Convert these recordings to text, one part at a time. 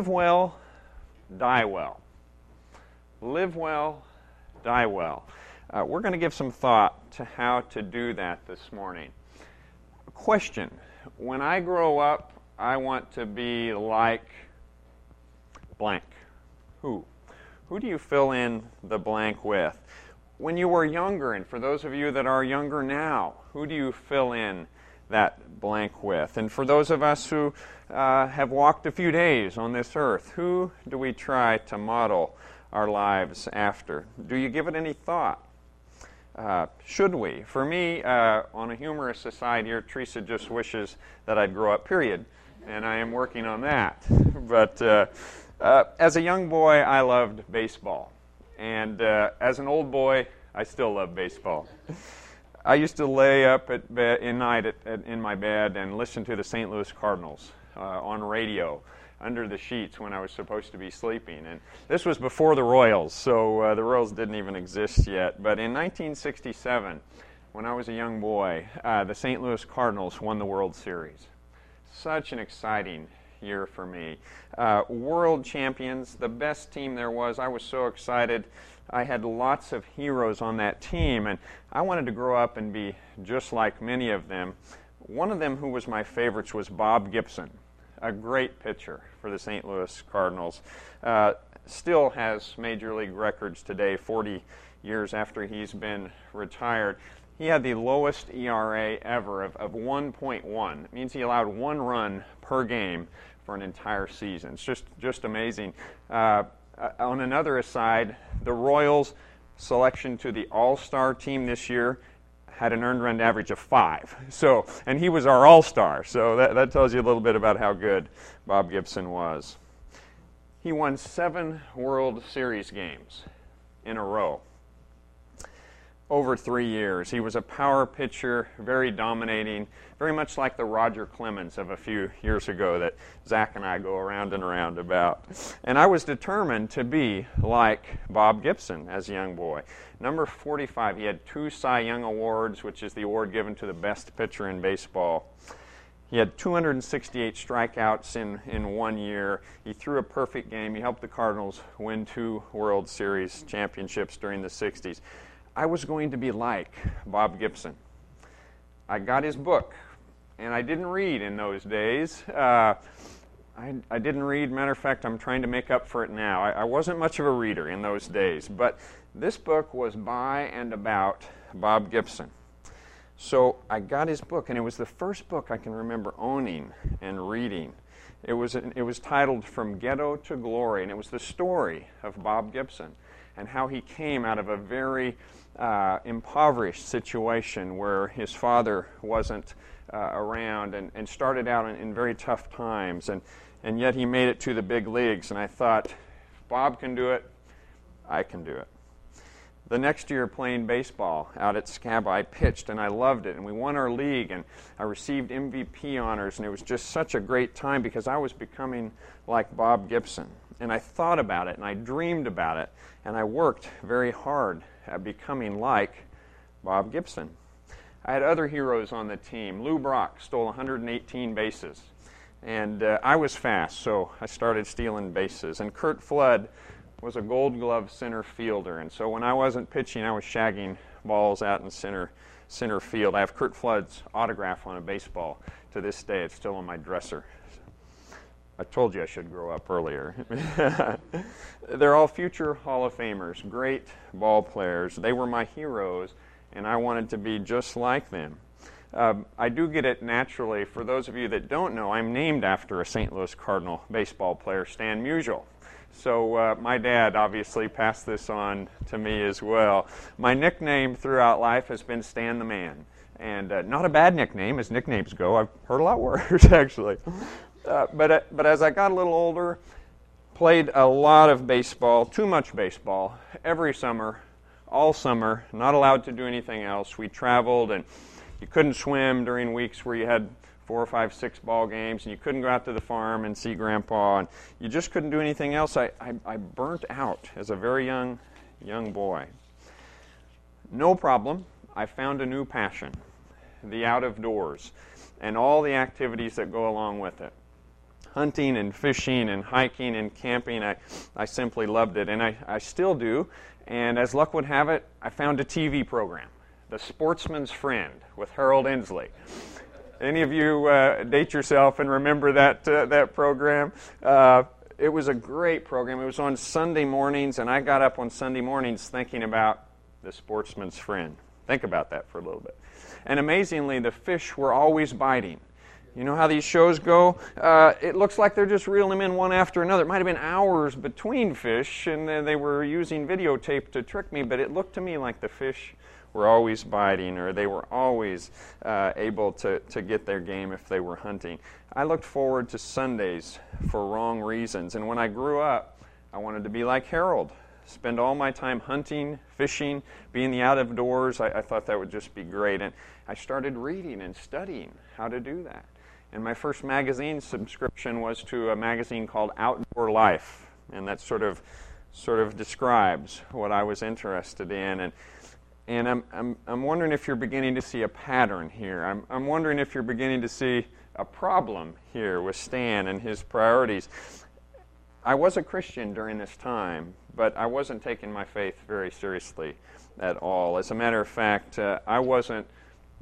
live well, die well. Live well, die well. Uh, we're going to give some thought to how to do that this morning. Question When I grow up, I want to be like blank. Who? Who do you fill in the blank with? When you were younger, and for those of you that are younger now, who do you fill in that blank with? And for those of us who uh, have walked a few days on this earth, who do we try to model our lives after? Do you give it any thought? Uh, should we? For me, uh, on a humorous aside here, Teresa just wishes that I'd grow up, period. And I am working on that. But uh, uh, as a young boy, I loved baseball. And uh, as an old boy, I still love baseball. I used to lay up at bed, in night at, at, in my bed and listen to the St. Louis Cardinals uh, on radio under the sheets when I was supposed to be sleeping. And this was before the Royals, so uh, the Royals didn't even exist yet. But in 1967, when I was a young boy, uh, the St. Louis Cardinals won the World Series. Such an exciting year for me. Uh, world champions, the best team there was. I was so excited. I had lots of heroes on that team, and I wanted to grow up and be just like many of them. One of them who was my favorites was Bob Gibson, a great pitcher for the St. Louis Cardinals. Uh, still has major league records today, 40 years after he's been retired. He had the lowest ERA ever of, of 1.1. It means he allowed one run per game for an entire season. It's just, just amazing. Uh, uh, on another aside, the Royals' selection to the All Star team this year had an earned run average of five. So, and he was our All Star. So that, that tells you a little bit about how good Bob Gibson was. He won seven World Series games in a row over three years. He was a power pitcher, very dominating, very much like the Roger Clemens of a few years ago that Zach and I go around and around about. And I was determined to be like Bob Gibson as a young boy. Number 45, he had two Cy Young Awards, which is the award given to the best pitcher in baseball. He had 268 strikeouts in, in one year. He threw a perfect game. He helped the Cardinals win two World Series championships during the 60s. I was going to be like Bob Gibson. I got his book, and I didn't read in those days. Uh, I, I, didn't read. Matter of fact, I'm trying to make up for it now. I, I wasn't much of a reader in those days, but this book was by and about Bob Gibson. So I got his book, and it was the first book I can remember owning and reading. It was, it was titled From Ghetto to Glory, and it was the story of Bob Gibson and how he came out of a very uh, impoverished situation where his father wasn't uh, around and, and started out in, in, very tough times. And, and yet he made it to the big leagues. And I thought, Bob can do it, I can do it. The next year, playing baseball out at Scaba, I pitched and I loved it. And we won our league and I received MVP honors. And it was just such a great time because I was becoming like Bob Gibson. And I thought about it and I dreamed about it. And I worked very hard at becoming like Bob Gibson. I had other heroes on the team. Lou Brock stole 118 bases. And uh, I was fast, so I started stealing bases. And Curt Flood was a gold glove center fielder. And so when I wasn't pitching, I was shagging balls out in center, center field. I have Curt Flood's autograph on a baseball to this day. It's still on my dresser. I told you I should grow up earlier. They're all future Hall of Famers, great ball players. They were my heroes, and I wanted to be just like them. Um, I do get it naturally. For those of you that don't know, I'm named after a St. Louis Cardinal baseball player, Stan Musial. So uh, my dad obviously passed this on to me as well. My nickname throughout life has been Stan the Man. And uh, not a bad nickname, as nicknames go. I've heard a lot worse, actually. Uh, but, uh, but as I got a little older, played a lot of baseball, too much baseball, every summer, all summer, not allowed to do anything else. We traveled and you couldn't swim during weeks where you had four or five, six ball games, and you couldn't go out to the farm and see grandpa, and you just couldn't do anything else. I, I, I burnt out as a very young, young boy. No problem. I found a new passion the out of doors and all the activities that go along with it. Hunting and fishing and hiking and camping. I, I simply loved it, and I, I still do. And as luck would have it, I found a TV program, The Sportsman's Friend, with Harold Ensley. Any of you uh, date yourself and remember that, uh, that program? Uh, it was a great program. It was on Sunday mornings, and I got up on Sunday mornings thinking about The Sportsman's Friend. Think about that for a little bit. And amazingly, the fish were always biting. You know how these shows go? Uh, it looks like they're just reeling them in one after another. It might have been hours between fish, and they were using videotape to trick me, but it looked to me like the fish were always biting or they were always uh, able to, to get their game if they were hunting. I looked forward to Sundays for wrong reasons, and when I grew up, I wanted to be like Harold. Spend all my time hunting, fishing, being the out of doors. I, I thought that would just be great. And I started reading and studying how to do that. And my first magazine subscription was to a magazine called Outdoor Life, and that sort of sort of describes what I was interested in. And and I'm I'm I'm wondering if you're beginning to see a pattern here. I'm I'm wondering if you're beginning to see a problem here with Stan and his priorities. I was a Christian during this time, but I wasn't taking my faith very seriously at all. As a matter of fact, uh, I wasn't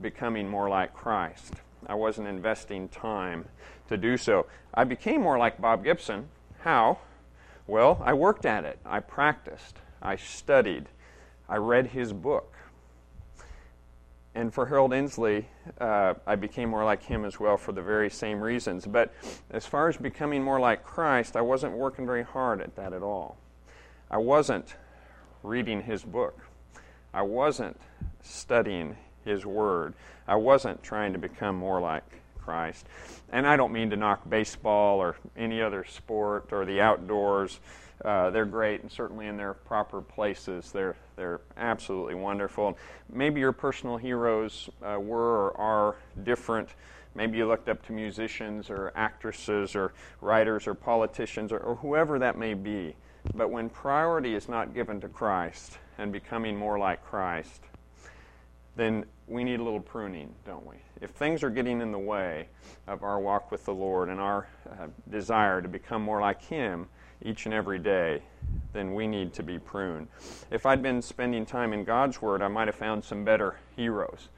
becoming more like Christ. I wasn't investing time to do so. I became more like Bob Gibson. How? Well, I worked at it. I practiced. I studied. I read his book. And for Harold Ensley, uh, I became more like him as well for the very same reasons. But as far as becoming more like Christ, I wasn't working very hard at that at all. I wasn't reading his book. I wasn't studying his Word. I wasn't trying to become more like Christ. And I don't mean to knock baseball or any other sport or the outdoors. Uh, they're great, and certainly in their proper places, they're they're absolutely wonderful. Maybe your personal heroes uh, were or are different. Maybe you looked up to musicians or actresses or writers or politicians or, or whoever that may be. But when priority is not given to Christ and becoming more like Christ, then we need a little pruning, don't we? If things are getting in the way of our walk with the Lord and our uh, desire to become more like Him each and every day, then we need to be pruned. If I'd been spending time in God's Word, I might have found some better heroes,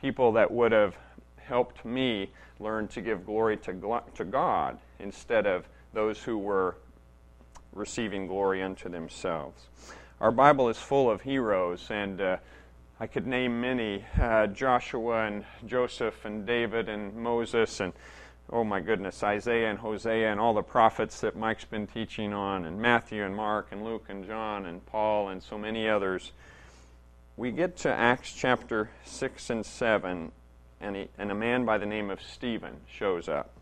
people that would have helped me learn to give glory to, to God instead of those who were receiving glory unto themselves. Our Bible is full of heroes, and uh, I could name many uh, Joshua and Joseph and David and Moses and, oh my goodness, Isaiah and Hosea and all the prophets that Mike's been teaching on, and Matthew and Mark and Luke and John and Paul and so many others. We get to Acts chapter 6 and 7, and, he, and a man by the name of Stephen shows up.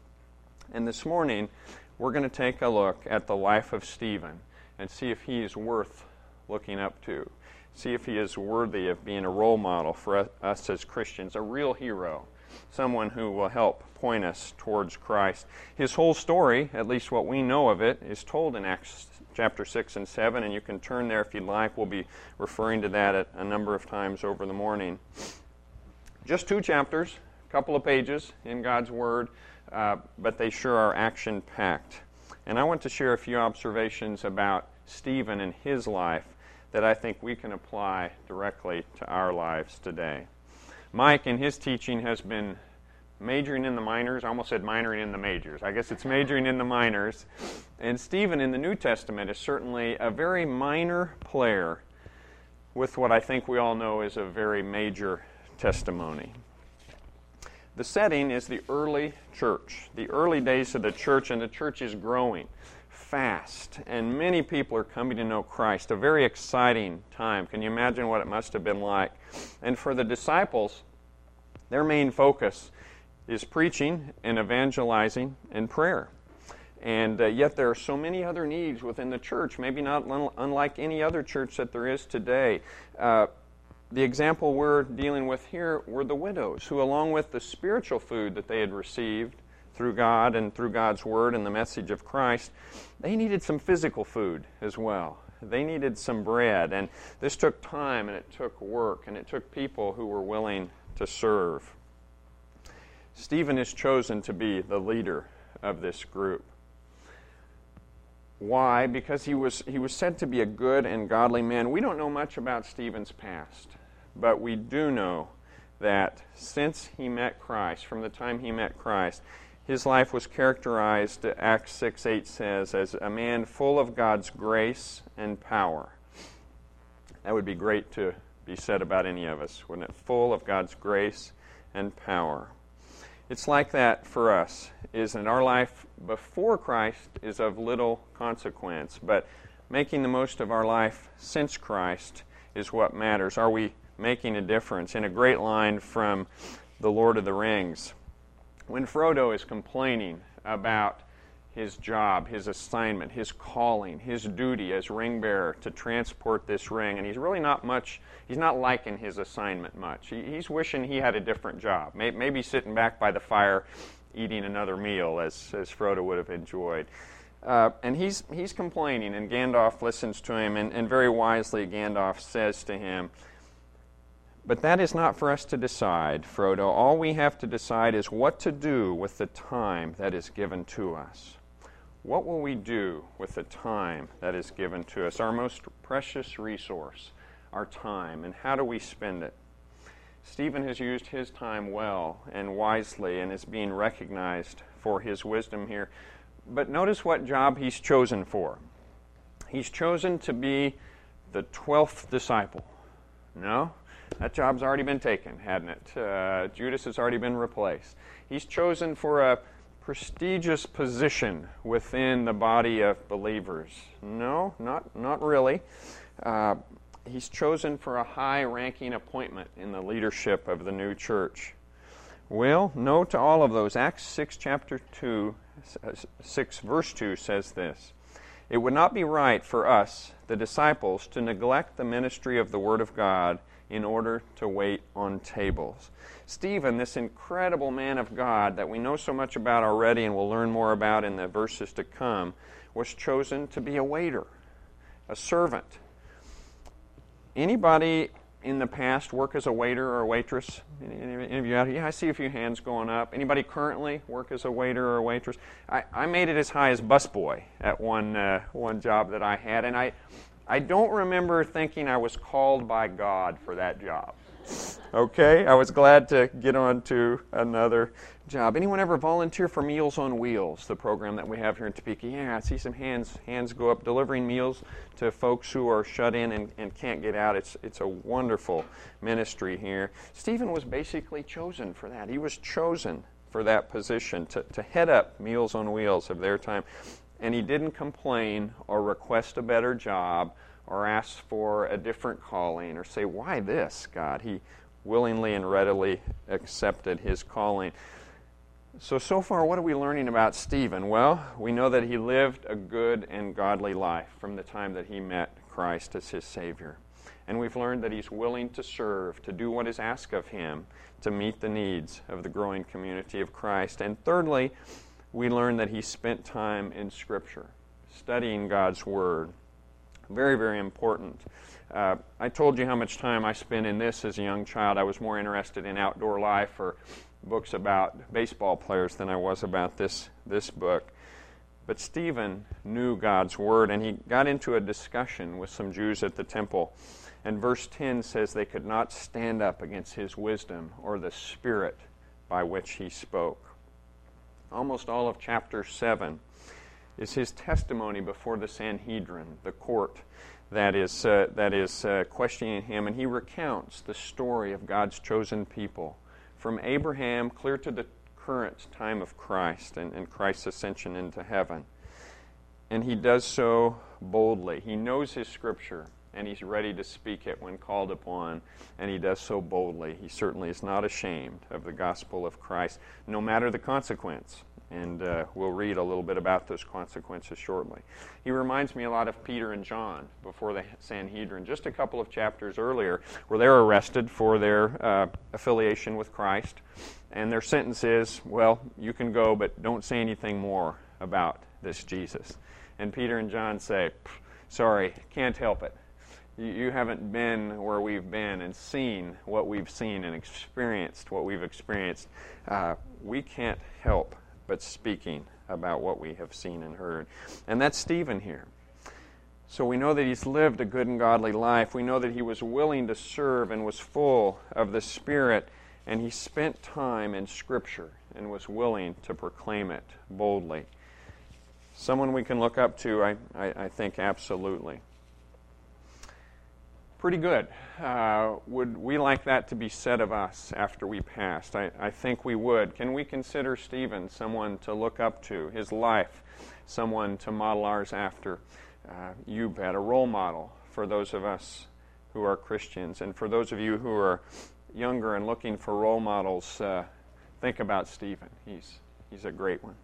And this morning, we're going to take a look at the life of Stephen and see if he is worth looking up to see if he is worthy of being a role model for us as Christians, a real hero, someone who will help point us towards Christ. His whole story, at least what we know of it, is told in Acts chapter 6 and 7, and you can turn there if you'd like. We'll be referring to that a number of times over the morning. Just two chapters, a couple of pages in God's Word, uh, but they sure are action packed. And I want to share a few observations about Stephen and his life that I think we can apply directly to our lives today. Mike, in his teaching, has been majoring in the minors. I almost said minoring in the majors. I guess it's majoring in the minors. And Stephen in the New Testament is certainly a very minor player with what I think we all know is a very major testimony. The setting is the early church, the early days of the church, and the church is growing fast, and many people are coming to know Christ. A very exciting time. Can you imagine what it must have been like? And for the disciples, their main focus is preaching and evangelizing and prayer. And uh, yet, there are so many other needs within the church, maybe not unlike any other church that there is today. Uh, the example we're dealing with here were the widows, who, along with the spiritual food that they had received, through God and through God's Word and the message of Christ, they needed some physical food as well. They needed some bread. And this took time and it took work and it took people who were willing to serve. Stephen is chosen to be the leader of this group. Why? Because he was, he was said to be a good and godly man. We don't know much about Stephen's past, but we do know that since he met Christ, from the time he met Christ, his life was characterized, Acts 6 8 says, as a man full of God's grace and power. That would be great to be said about any of us, wouldn't it? Full of God's grace and power. It's like that for us, isn't it? Our life before Christ is of little consequence, but making the most of our life since Christ is what matters. Are we making a difference? In a great line from The Lord of the Rings, when Frodo is complaining about his job, his assignment, his calling, his duty as ring bearer to transport this ring. And he's really not much, he's not liking his assignment much. He, he's wishing he had a different job. Maybe, maybe sitting back by the fire eating another meal, as, as Frodo would have enjoyed. Uh, and he's, he's complaining, and Gandalf listens to him, and, and very wisely, Gandalf says to him, But that is not for us to decide, Frodo. All we have to decide is what to do with the time that is given to us. What will we do with the time that is given to us, our most precious resource, our time, and how do we spend it? Stephen has used his time well and wisely and is being recognized for his wisdom here. But notice what job he's chosen for. He's chosen to be the 12th disciple. No? That job's already been taken, hadn't it? Uh, Judas has already been replaced. He's chosen for a prestigious position within the body of believers. No, not, not really. Uh, he's chosen for a high ranking appointment in the leadership of the new church. Well, no to all of those. Acts 6, chapter 2, 6, verse 2 says this It would not be right for us, the disciples, to neglect the ministry of the Word of God in order to wait on tables. Stephen, this incredible man of God that we know so much about already and will learn more about in the verses to come, was chosen to be a waiter, a servant. Anybody in the past work as a waiter or a waitress? Any, of you out here? Yeah, I see a few hands going up. Anybody currently work as a waiter or a waitress? I, I made it as high as busboy at one, uh, one job that I had, and I, I don't remember thinking I was called by God for that job. Okay, I was glad to get on to another job. Anyone ever volunteer for Meals on Wheels, the program that we have here in Topeka? Yeah, I see some hands hands go up delivering meals to folks who are shut in and, and can't get out. It's it's a wonderful ministry here. Stephen was basically chosen for that. He was chosen for that position to, to head up Meals on Wheels of their time. And he didn't complain or request a better job or ask for a different calling or say, Why this, God? He willingly and readily accepted his calling. So, so far, what are we learning about Stephen? Well, we know that he lived a good and godly life from the time that he met Christ as his Savior. And we've learned that he's willing to serve, to do what is asked of him, to meet the needs of the growing community of Christ. And thirdly, we learn that he spent time in Scripture, studying God's Word. Very, very important. Uh, I told you how much time I spent in this as a young child. I was more interested in outdoor life or books about baseball players than I was about this, this book. But Stephen knew God's word, and he got into a discussion with some Jews at the temple. And verse 10 says they could not stand up against his wisdom or the spirit by which he spoke. Almost all of chapter 7 is his testimony before the Sanhedrin, the court that is, uh, that is uh, questioning him, and he recounts the story of God's chosen people from Abraham clear to the current time of Christ and, and Christ's ascension into heaven. And he does so boldly. He knows his scripture and he's ready to speak it when called upon, and he does so boldly. He certainly is not ashamed of the gospel of Christ, no matter the consequence and uh, we'll read a little bit about those consequences shortly. He reminds me a lot of Peter and John before the Sanhedrin, just a couple of chapters earlier, where they're arrested for their uh, affiliation with Christ, and their sentence is, well, you can go, but don't say anything more about this Jesus. And Peter and John say, sorry, can't help it. You haven't been where we've been and seen what we've seen and experienced what we've experienced. Uh, we can't help but speaking about what we have seen and heard. And that's Stephen here. So we know that he's lived a good and godly life. We know that he was willing to serve and was full of the Spirit, and he spent time in Scripture and was willing to proclaim it boldly. Someone we can look up to, I, I, I think, absolutely. Pretty good. Uh, would we like that to be said of us after we passed? I, I think we would. Can we consider Stephen someone to look up to, his life, someone to model ours after? uh, you bet, a role model for those of us who are Christians. And for those of you who are younger and looking for role models, uh, think about Stephen. He's, he's a great one.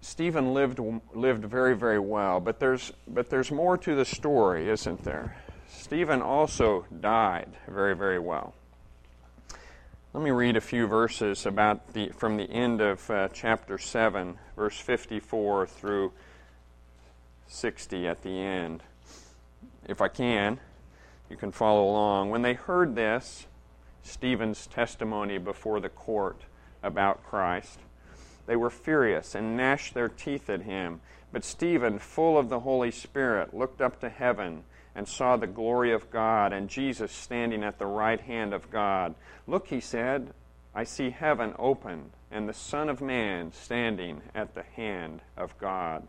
Stephen lived, lived very, very well, but there's, but there's more to the story, isn't there? Stephen also died very, very well. Let me read a few verses about the, from the end of uh, chapter 7, verse 54 through 60 at the end. If I can, you can follow along. When they heard this, Stephen's testimony before the court about Christ, they were furious and gnashed their teeth at him. But Stephen, full of the Holy Spirit, looked up to heaven and saw the glory of God and Jesus standing at the right hand of God. Look, he said, I see heaven open and the Son of Man standing at the hand of God.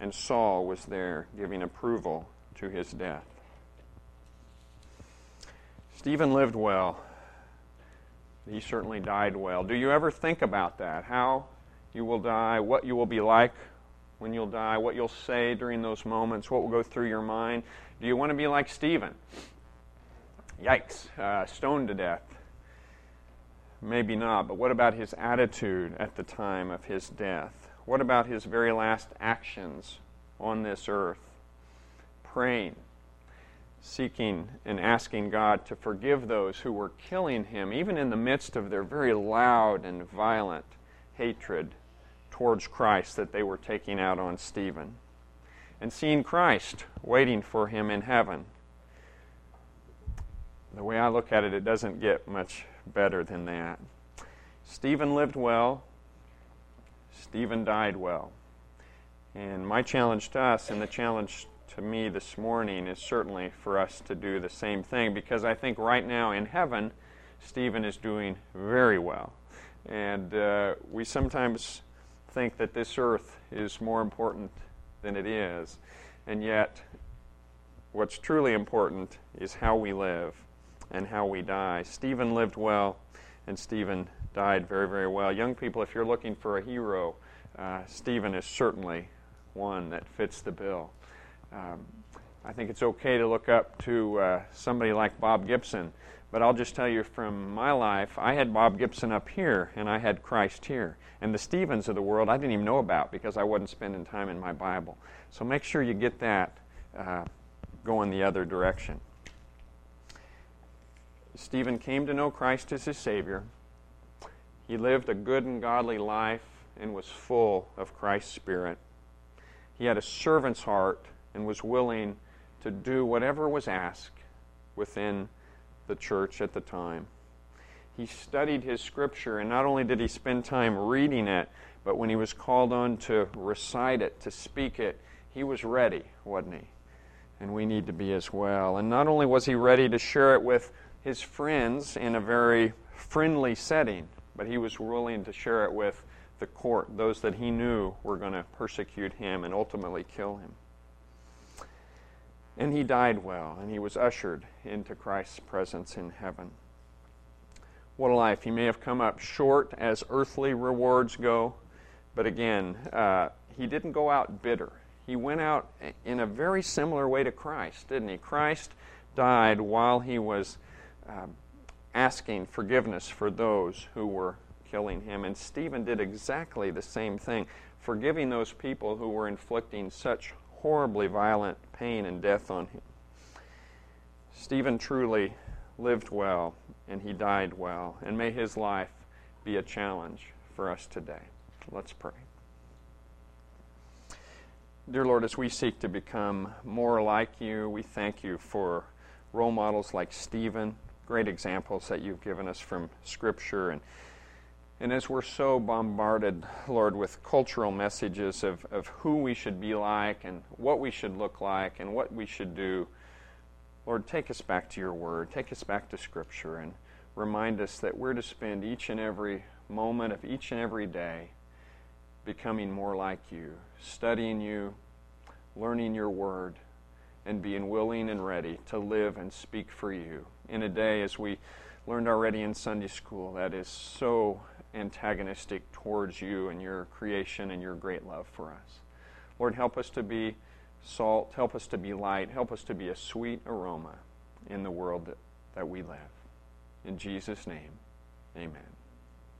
and Saul was there giving approval to his death. Stephen lived well. He certainly died well. Do you ever think about that? How you will die, what you will be like when you'll die, what you'll say during those moments, what will go through your mind? Do you want to be like Stephen? Yikes, uh, stoned to death. Maybe not, but what about his attitude at the time of his death? What about his very last actions on this earth? Praying, seeking and asking God to forgive those who were killing him, even in the midst of their very loud and violent hatred towards Christ that they were taking out on Stephen. And seeing Christ waiting for him in heaven. The way I look at it, it doesn't get much better than that. Stephen lived well, Stephen died well. And my challenge to us and the challenge to me this morning is certainly for us to do the same thing because I think right now in heaven, Stephen is doing very well. And uh, we sometimes think that this earth is more important than it is. And yet, what's truly important is how we live and how we die. Stephen lived well, and Stephen died very, very well. Young people, if you're looking for a hero, uh, Stephen is certainly one that fits the bill. Um, I think it's okay to look up to uh, somebody like Bob Gibson, but I'll just tell you from my life, I had Bob Gibson up here and I had Christ here. And the Stevens of the world I didn't even know about because I wasn't spending time in my Bible. So make sure you get that uh, going the other direction. Stephen came to know Christ as his Savior. He lived a good and godly life and was full of Christ's Spirit. He had a servant's heart and was willing to do whatever was asked within the church at the time. He studied his scripture, and not only did he spend time reading it, but when he was called on to recite it, to speak it, he was ready, wasn't he? And we need to be as well. And not only was he ready to share it with his friends in a very friendly setting, but he was willing to share it with the court, those that he knew were going to persecute him and ultimately kill him. And he died well, and he was ushered into Christ's presence in heaven. What a life. He may have come up short as earthly rewards go, but again, uh, he didn't go out bitter. He went out in a very similar way to Christ, didn't he? Christ died while he was um, asking forgiveness for those who were killing him. And Stephen did exactly the same thing, forgiving those people who were inflicting such horribly violent pain and death on him. Stephen truly lived well and he died well. And may his life be a challenge for us today. Let's pray. Dear Lord, as we seek to become more like you, we thank you for role models like Stephen, great examples that you've given us from Scripture. And, and as we're so bombarded, Lord, with cultural messages of, of who we should be like and what we should look like and what we should do, Lord, take us back to your word, take us back to Scripture, and remind us that we're to spend each and every moment of each and every day becoming more like you, studying you, learning your word, and being willing and ready to live and speak for you in a day, as we learned already in Sunday school, that is so antagonistic towards you and your creation and your great love for us. Lord, help us to be salt, help us to be light, help us to be a sweet aroma in the world that, that we live. In Jesus' name, amen.